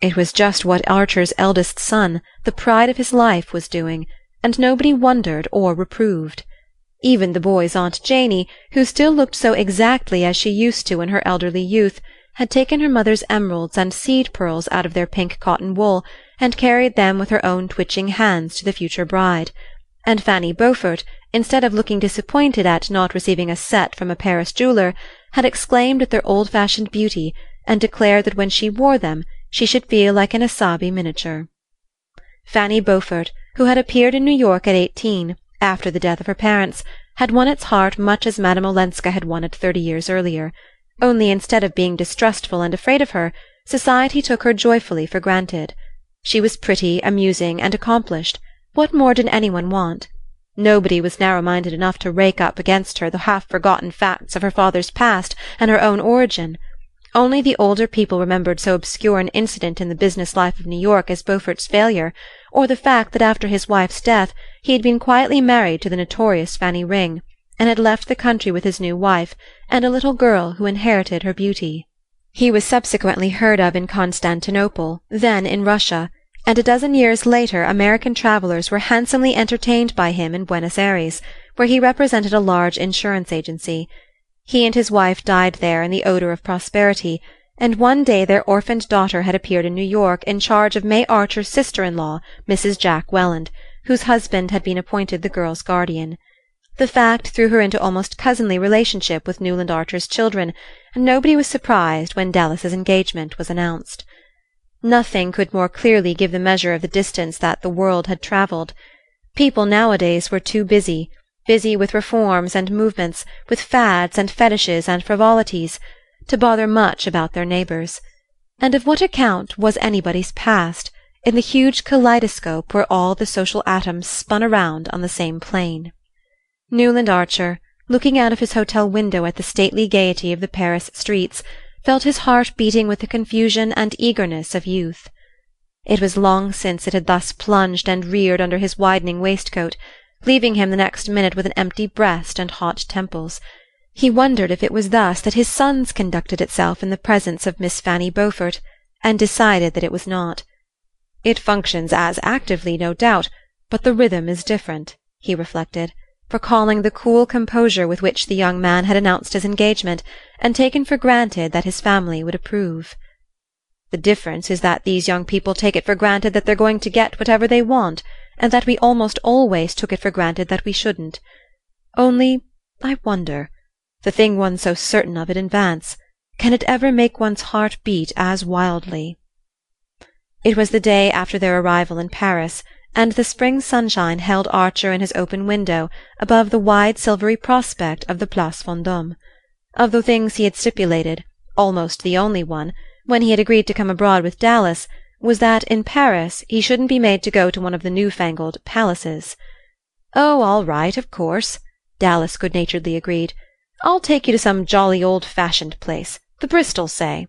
It was just what Archer's eldest son, the pride of his life, was doing, and nobody wondered or reproved. Even the boy's Aunt Janey, who still looked so exactly as she used to in her elderly youth, had taken her mother's emeralds and seed pearls out of their pink cotton wool and carried them with her own twitching hands to the future bride and Fanny Beaufort, instead of looking disappointed at not receiving a set from a Paris jeweller, had exclaimed at their old-fashioned beauty, and declared that when she wore them she should feel like an Isabey miniature. Fanny Beaufort, who had appeared in New York at eighteen, after the death of her parents, had won its heart much as Madame Olenska had won it thirty years earlier, only instead of being distrustful and afraid of her, society took her joyfully for granted. She was pretty, amusing, and accomplished, what more did any one want? Nobody was narrow-minded enough to rake up against her the half-forgotten facts of her father's past and her own origin. Only the older people remembered so obscure an incident in the business life of New York as Beaufort's failure, or the fact that after his wife's death he had been quietly married to the notorious Fanny Ring, and had left the country with his new wife, and a little girl who inherited her beauty. He was subsequently heard of in Constantinople, then in Russia, and a dozen years later American travellers were handsomely entertained by him in Buenos Aires, where he represented a large insurance agency. He and his wife died there in the odour of prosperity, and one day their orphaned daughter had appeared in New York in charge of May Archer's sister-in-law, Mrs. Jack Welland, whose husband had been appointed the girl's guardian. The fact threw her into almost cousinly relationship with Newland Archer's children, and nobody was surprised when Dallas's engagement was announced. Nothing could more clearly give the measure of the distance that the world had travelled. People nowadays were too busy, busy with reforms and movements, with fads and fetishes and frivolities, to bother much about their neighbours. And of what account was anybody's past, in the huge kaleidoscope where all the social atoms spun around on the same plane? Newland Archer, looking out of his hotel window at the stately gaiety of the Paris streets, felt his heart beating with the confusion and eagerness of youth. It was long since it had thus plunged and reared under his widening waistcoat, leaving him the next minute with an empty breast and hot temples. He wondered if it was thus that his son's conducted itself in the presence of Miss Fanny Beaufort, and decided that it was not. It functions as actively, no doubt, but the rhythm is different, he reflected recalling the cool composure with which the young man had announced his engagement, and taken for granted that his family would approve. The difference is that these young people take it for granted that they're going to get whatever they want, and that we almost always took it for granted that we shouldn't. Only, I wonder, the thing one's so certain of in advance, can it ever make one's heart beat as wildly? It was the day after their arrival in Paris and the spring sunshine held Archer in his open window above the wide silvery prospect of the Place Vendôme. Of the things he had stipulated, almost the only one, when he had agreed to come abroad with Dallas, was that in Paris he shouldn't be made to go to one of the new-fangled palaces. "Oh, all right, of course," Dallas good-naturedly agreed. "I'll take you to some jolly old-fashioned place the Bristol, say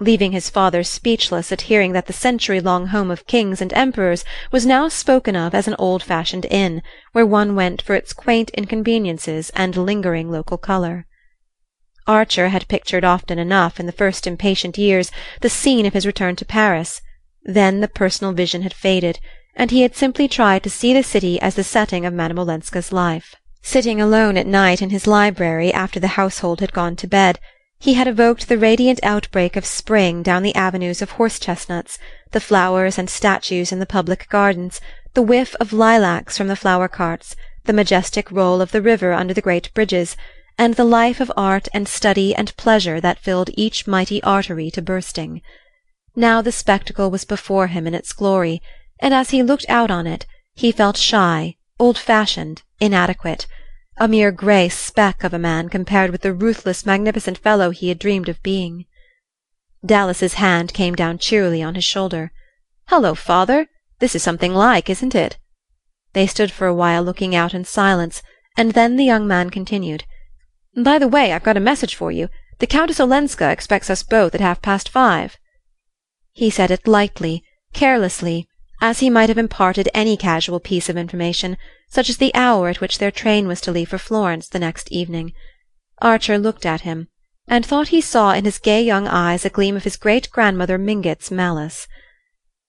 leaving his father speechless at hearing that the century-long home of kings and emperors was now spoken of as an old-fashioned inn, where one went for its quaint inconveniences and lingering local colour. Archer had pictured often enough, in the first impatient years, the scene of his return to Paris; then the personal vision had faded, and he had simply tried to see the city as the setting of Madame Olenska's life. Sitting alone at night in his library after the household had gone to bed, he had evoked the radiant outbreak of spring down the avenues of horse-chestnuts, the flowers and statues in the public gardens, the whiff of lilacs from the flower-carts, the majestic roll of the river under the great bridges, and the life of art and study and pleasure that filled each mighty artery to bursting. Now the spectacle was before him in its glory, and as he looked out on it he felt shy, old-fashioned, inadequate a mere grey speck of a man compared with the ruthless magnificent fellow he had dreamed of being. Dallas's hand came down cheerily on his shoulder. "Hullo, father! This is something like, isn't it?" They stood for a while looking out in silence, and then the young man continued: "By the way, I've got a message for you. The Countess Olenska expects us both at half past five." He said it lightly, carelessly, as he might have imparted any casual piece of information, such as the hour at which their train was to leave for Florence the next evening. Archer looked at him, and thought he saw in his gay young eyes a gleam of his great grandmother Mingott's malice.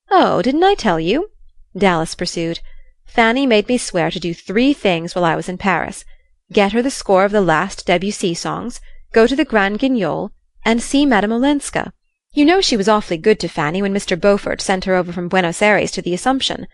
"Oh, didn't I tell you?" Dallas pursued. "Fanny made me swear to do three things while I was in Paris get her the score of the last Debussy songs, go to the Grand Guignol, and see Madame Olenska. You know she was awfully good to Fanny when Mr. Beaufort sent her over from Buenos Ayres to the Assumption.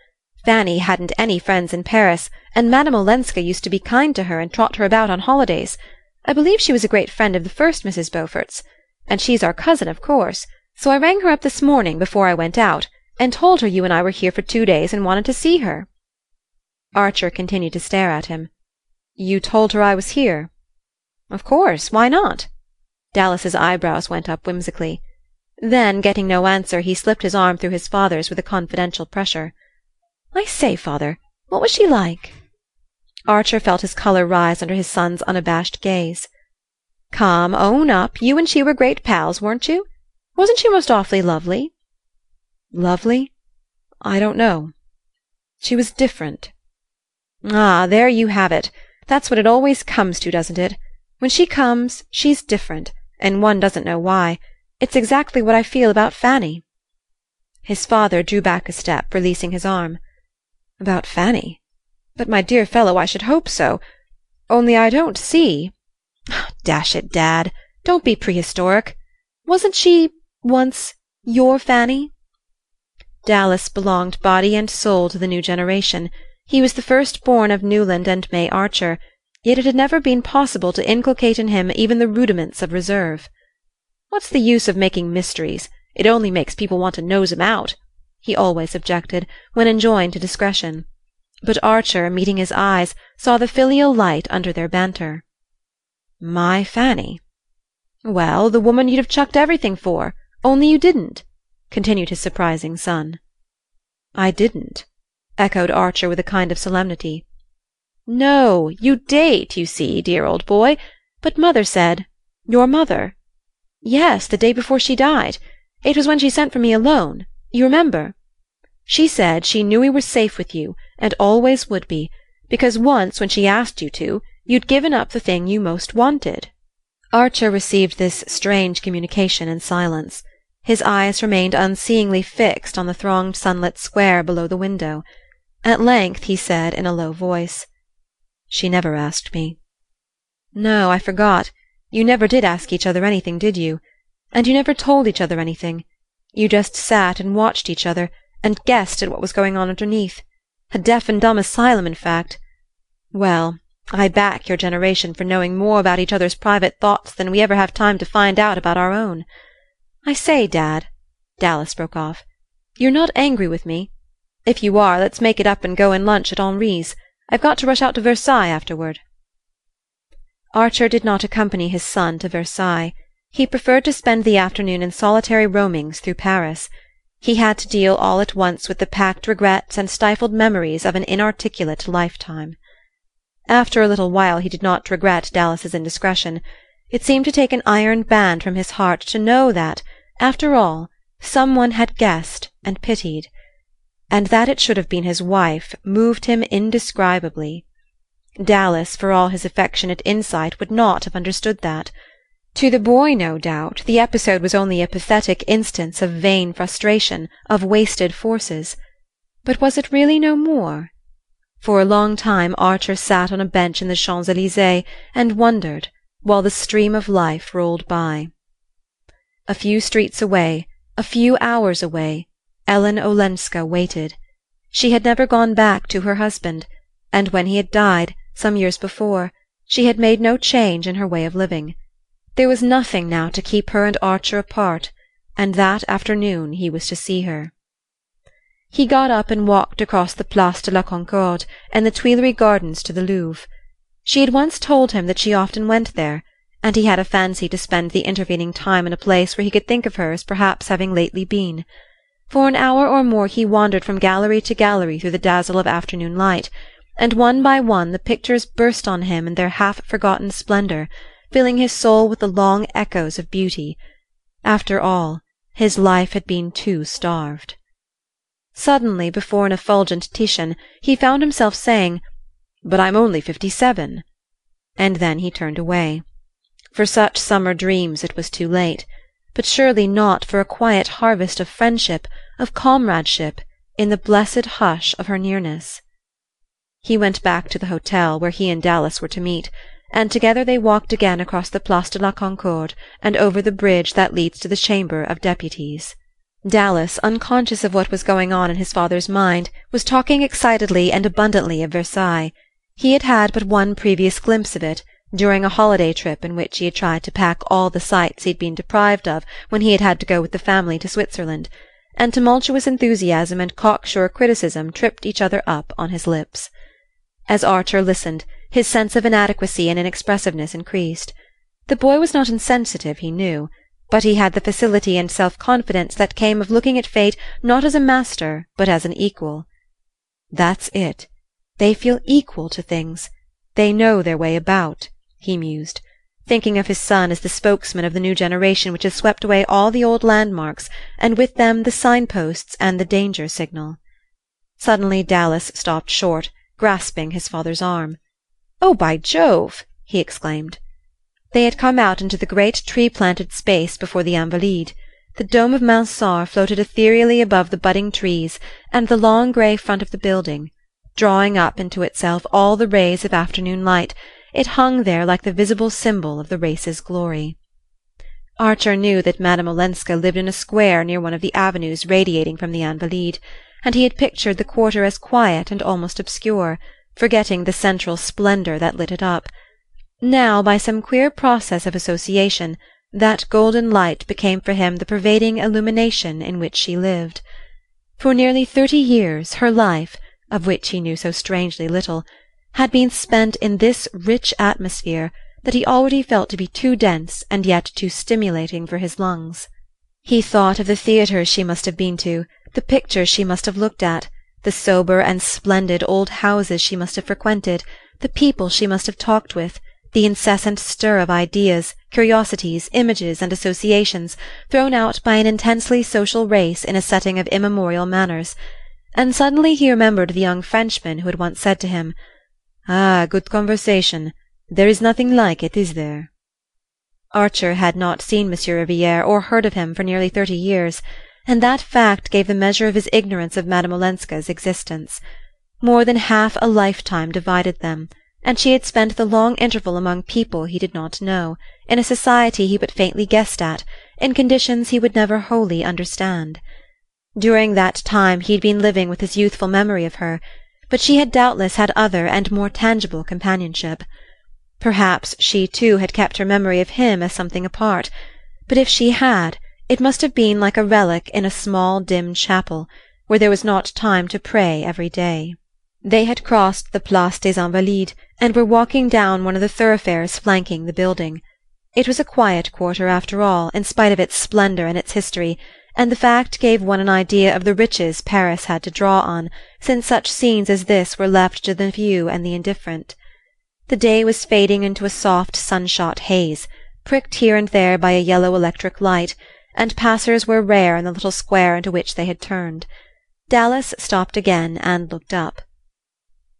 Fanny hadn't any friends in Paris, and Madame Olenska used to be kind to her and trot her about on holidays. I believe she was a great friend of the first Mrs. Beaufort's. And she's our cousin, of course, so I rang her up this morning before I went out, and told her you and I were here for two days and wanted to see her." Archer continued to stare at him. "You told her I was here?" "Of course. Why not?" Dallas's eyebrows went up whimsically. Then, getting no answer, he slipped his arm through his father's with a confidential pressure. "I say, father, what was she like?" Archer felt his color rise under his son's unabashed gaze. "Come, own up. You and she were great pals, weren't you? Wasn't she most awfully lovely?" "Lovely? I don't know. She was different." "Ah, there you have it. That's what it always comes to, doesn't it? When she comes, she's different, and one doesn't know why. It's exactly what I feel about Fanny." His father drew back a step, releasing his arm. "About Fanny? But, my dear fellow, I should hope so. Only I don't see ah, Dash it, Dad, don't be prehistoric. Wasn't she once your Fanny?" Dallas belonged body and soul to the new generation. He was the first born of Newland and May Archer, yet it had never been possible to inculcate in him even the rudiments of reserve. "What's the use of making mysteries? It only makes people want to nose 'em out," he always objected, when enjoined to discretion. But Archer, meeting his eyes, saw the filial light under their banter. "My Fanny? Well, the woman you'd have chucked everything for, only you didn't," continued his surprising son. "I didn't echoed Archer with a kind of solemnity. "No, you date, you see, dear old boy. But mother said "Your mother?" "Yes, the day before she died. It was when she sent for me alone. You remember? She said she knew we were safe with you, and always would be, because once when she asked you to, you'd given up the thing you most wanted." Archer received this strange communication in silence. His eyes remained unseeingly fixed on the thronged sunlit square below the window. At length he said in a low voice: "She never asked me." "No, I forgot. You never did ask each other anything, did you? And you never told each other anything. You just sat and watched each other, and guessed at what was going on underneath. A deaf and dumb asylum, in fact. Well, I back your generation for knowing more about each other's private thoughts than we ever have time to find out about our own. I say, Dad," Dallas broke off, "you're not angry with me? If you are, let's make it up and go and lunch at Henri's. I've got to rush out to Versailles afterward." Archer did not accompany his son to Versailles. He preferred to spend the afternoon in solitary roamings through Paris. He had to deal all at once with the packed regrets and stifled memories of an inarticulate lifetime. After a little while he did not regret Dallas's indiscretion. It seemed to take an iron band from his heart to know that, after all, some one had guessed and pitied and that it should have been his wife moved him indescribably. Dallas, for all his affectionate insight, would not have understood that. To the boy, no doubt, the episode was only a pathetic instance of vain frustration, of wasted forces. But was it really no more? For a long time Archer sat on a bench in the Champs Elysees and wondered, while the stream of life rolled by. A few streets away, a few hours away, Ellen Olenska waited. She had never gone back to her husband, and when he had died, some years before, she had made no change in her way of living. There was nothing now to keep her and Archer apart, and that afternoon he was to see her. He got up and walked across the Place de la Concorde and the Tuileries Gardens to the Louvre. She had once told him that she often went there, and he had a fancy to spend the intervening time in a place where he could think of her as perhaps having lately been. For an hour or more he wandered from gallery to gallery through the dazzle of afternoon light, and one by one the pictures burst on him in their half forgotten splendor, filling his soul with the long echoes of beauty. After all, his life had been too starved. Suddenly, before an effulgent Titian, he found himself saying, "But I'm only fifty-seven," and then he turned away. For such summer dreams it was too late, but surely not for a quiet harvest of friendship, of comradeship, in the blessed hush of her nearness. He went back to the hotel where he and Dallas were to meet, and together they walked again across the Place de la Concorde and over the bridge that leads to the Chamber of Deputies. Dallas, unconscious of what was going on in his father's mind, was talking excitedly and abundantly of Versailles. He had had but one previous glimpse of it, during a holiday trip in which he had tried to pack all the sights he had been deprived of when he had had to go with the family to Switzerland, and tumultuous enthusiasm and cocksure criticism tripped each other up on his lips. As Archer listened, his sense of inadequacy and inexpressiveness increased. The boy was not insensitive, he knew, but he had the facility and self-confidence that came of looking at fate not as a master but as an equal. That's it. They feel equal to things. They know their way about, he mused, thinking of his son as the spokesman of the new generation which has swept away all the old landmarks, and with them the signposts and the danger signal. Suddenly Dallas stopped short grasping his father's arm. "Oh, by Jove!" he exclaimed. They had come out into the great tree planted space before the Invalides. The dome of Mansart floated ethereally above the budding trees and the long grey front of the building, drawing up into itself all the rays of afternoon light; it hung there like the visible symbol of the race's glory. Archer knew that Madame Olenska lived in a square near one of the avenues radiating from the Invalides and he had pictured the quarter as quiet and almost obscure, forgetting the central splendor that lit it up. Now, by some queer process of association, that golden light became for him the pervading illumination in which she lived. For nearly thirty years her life, of which he knew so strangely little, had been spent in this rich atmosphere that he already felt to be too dense and yet too stimulating for his lungs. He thought of the theatres she must have been to, the pictures she must have looked at, the sober and splendid old houses she must have frequented, the people she must have talked with, the incessant stir of ideas, curiosities, images and associations thrown out by an intensely social race in a setting of immemorial manners; and suddenly he remembered the young Frenchman who had once said to him, "Ah, good conversation! There is nothing like it, is there?" Archer had not seen Monsieur Riviere or heard of him for nearly thirty years and that fact gave the measure of his ignorance of Madame Olenska's existence. More than half a lifetime divided them, and she had spent the long interval among people he did not know, in a society he but faintly guessed at, in conditions he would never wholly understand. During that time he had been living with his youthful memory of her, but she had doubtless had other and more tangible companionship. Perhaps she too had kept her memory of him as something apart, but if she had it must have been like a relic in a small dim chapel, where there was not time to pray every day. They had crossed the Place des Invalides and were walking down one of the thoroughfares flanking the building. It was a quiet quarter, after all, in spite of its splendor and its history, and the fact gave one an idea of the riches Paris had to draw on, since such scenes as this were left to the few and the indifferent. The day was fading into a soft sunshot haze, pricked here and there by a yellow electric light and passers were rare in the little square into which they had turned. Dallas stopped again and looked up.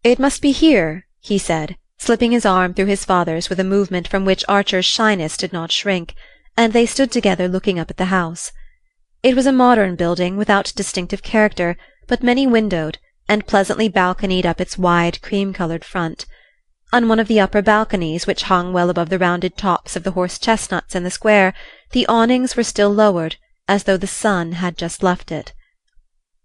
"It must be here," he said, slipping his arm through his father's with a movement from which Archer's shyness did not shrink, and they stood together looking up at the house. It was a modern building, without distinctive character, but many windowed, and pleasantly balconied up its wide cream-colored front. On one of the upper balconies, which hung well above the rounded tops of the horse chestnuts in the square, the awnings were still lowered, as though the sun had just left it.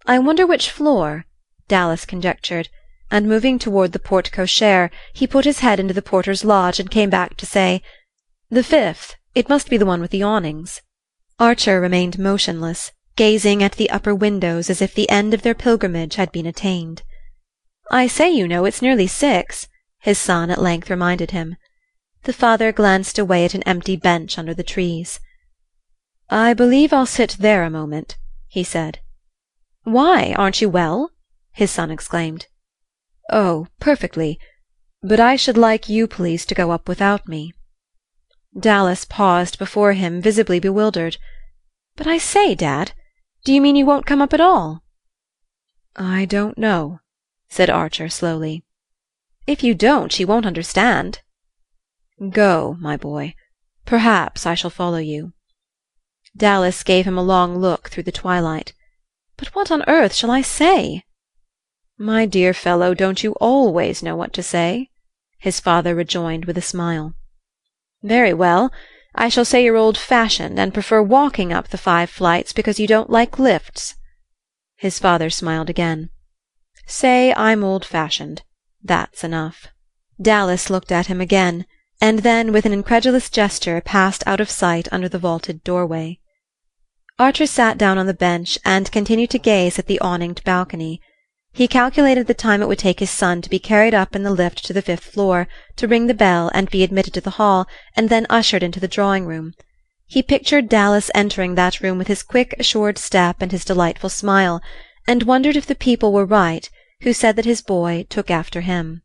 "I wonder which floor," Dallas conjectured, and moving toward the porte cochere he put his head into the porter's lodge and came back to say, "The fifth. It must be the one with the awnings." Archer remained motionless, gazing at the upper windows as if the end of their pilgrimage had been attained. "I say, you know, it's nearly six his son at length reminded him. The father glanced away at an empty bench under the trees. "I believe I'll sit there a moment," he said. "Why? Aren't you well?" his son exclaimed. "Oh, perfectly. But I should like you please to go up without me." Dallas paused before him, visibly bewildered. "But I say, Dad, do you mean you won't come up at all?" "I don't know," said Archer slowly. If you don't, she won't understand." "Go, my boy. Perhaps I shall follow you." Dallas gave him a long look through the twilight. "But what on earth shall I say?" "My dear fellow, don't you always know what to say?" his father rejoined with a smile. "Very well. I shall say you're old fashioned, and prefer walking up the five flights because you don't like lifts." His father smiled again. "Say I'm old fashioned. That's enough." Dallas looked at him again, and then with an incredulous gesture passed out of sight under the vaulted doorway. Archer sat down on the bench and continued to gaze at the awninged balcony. He calculated the time it would take his son to be carried up in the lift to the fifth floor, to ring the bell and be admitted to the hall, and then ushered into the drawing room. He pictured Dallas entering that room with his quick assured step and his delightful smile, and wondered if the people were right who said that his boy took after him.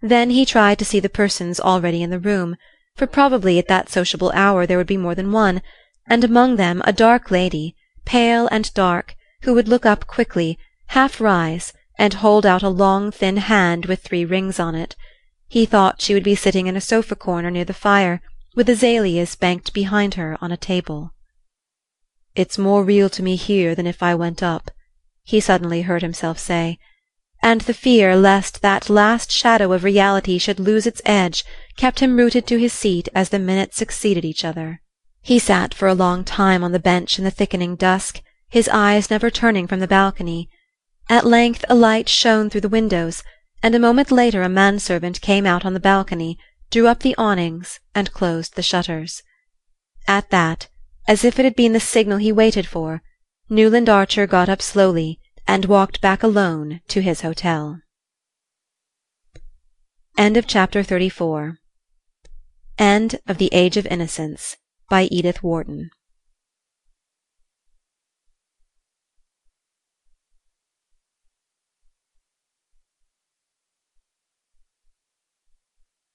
Then he tried to see the persons already in the room, for probably at that sociable hour there would be more than one, and among them a dark lady, pale and dark, who would look up quickly, half rise, and hold out a long thin hand with three rings on it. He thought she would be sitting in a sofa corner near the fire, with azaleas banked behind her on a table. "It's more real to me here than if I went up," he suddenly heard himself say and the fear lest that last shadow of reality should lose its edge kept him rooted to his seat as the minutes succeeded each other. He sat for a long time on the bench in the thickening dusk, his eyes never turning from the balcony. At length a light shone through the windows, and a moment later a manservant came out on the balcony, drew up the awnings, and closed the shutters. At that, as if it had been the signal he waited for, Newland Archer got up slowly and walked back alone to his hotel. End of chapter 34 End of The Age of Innocence by Edith Wharton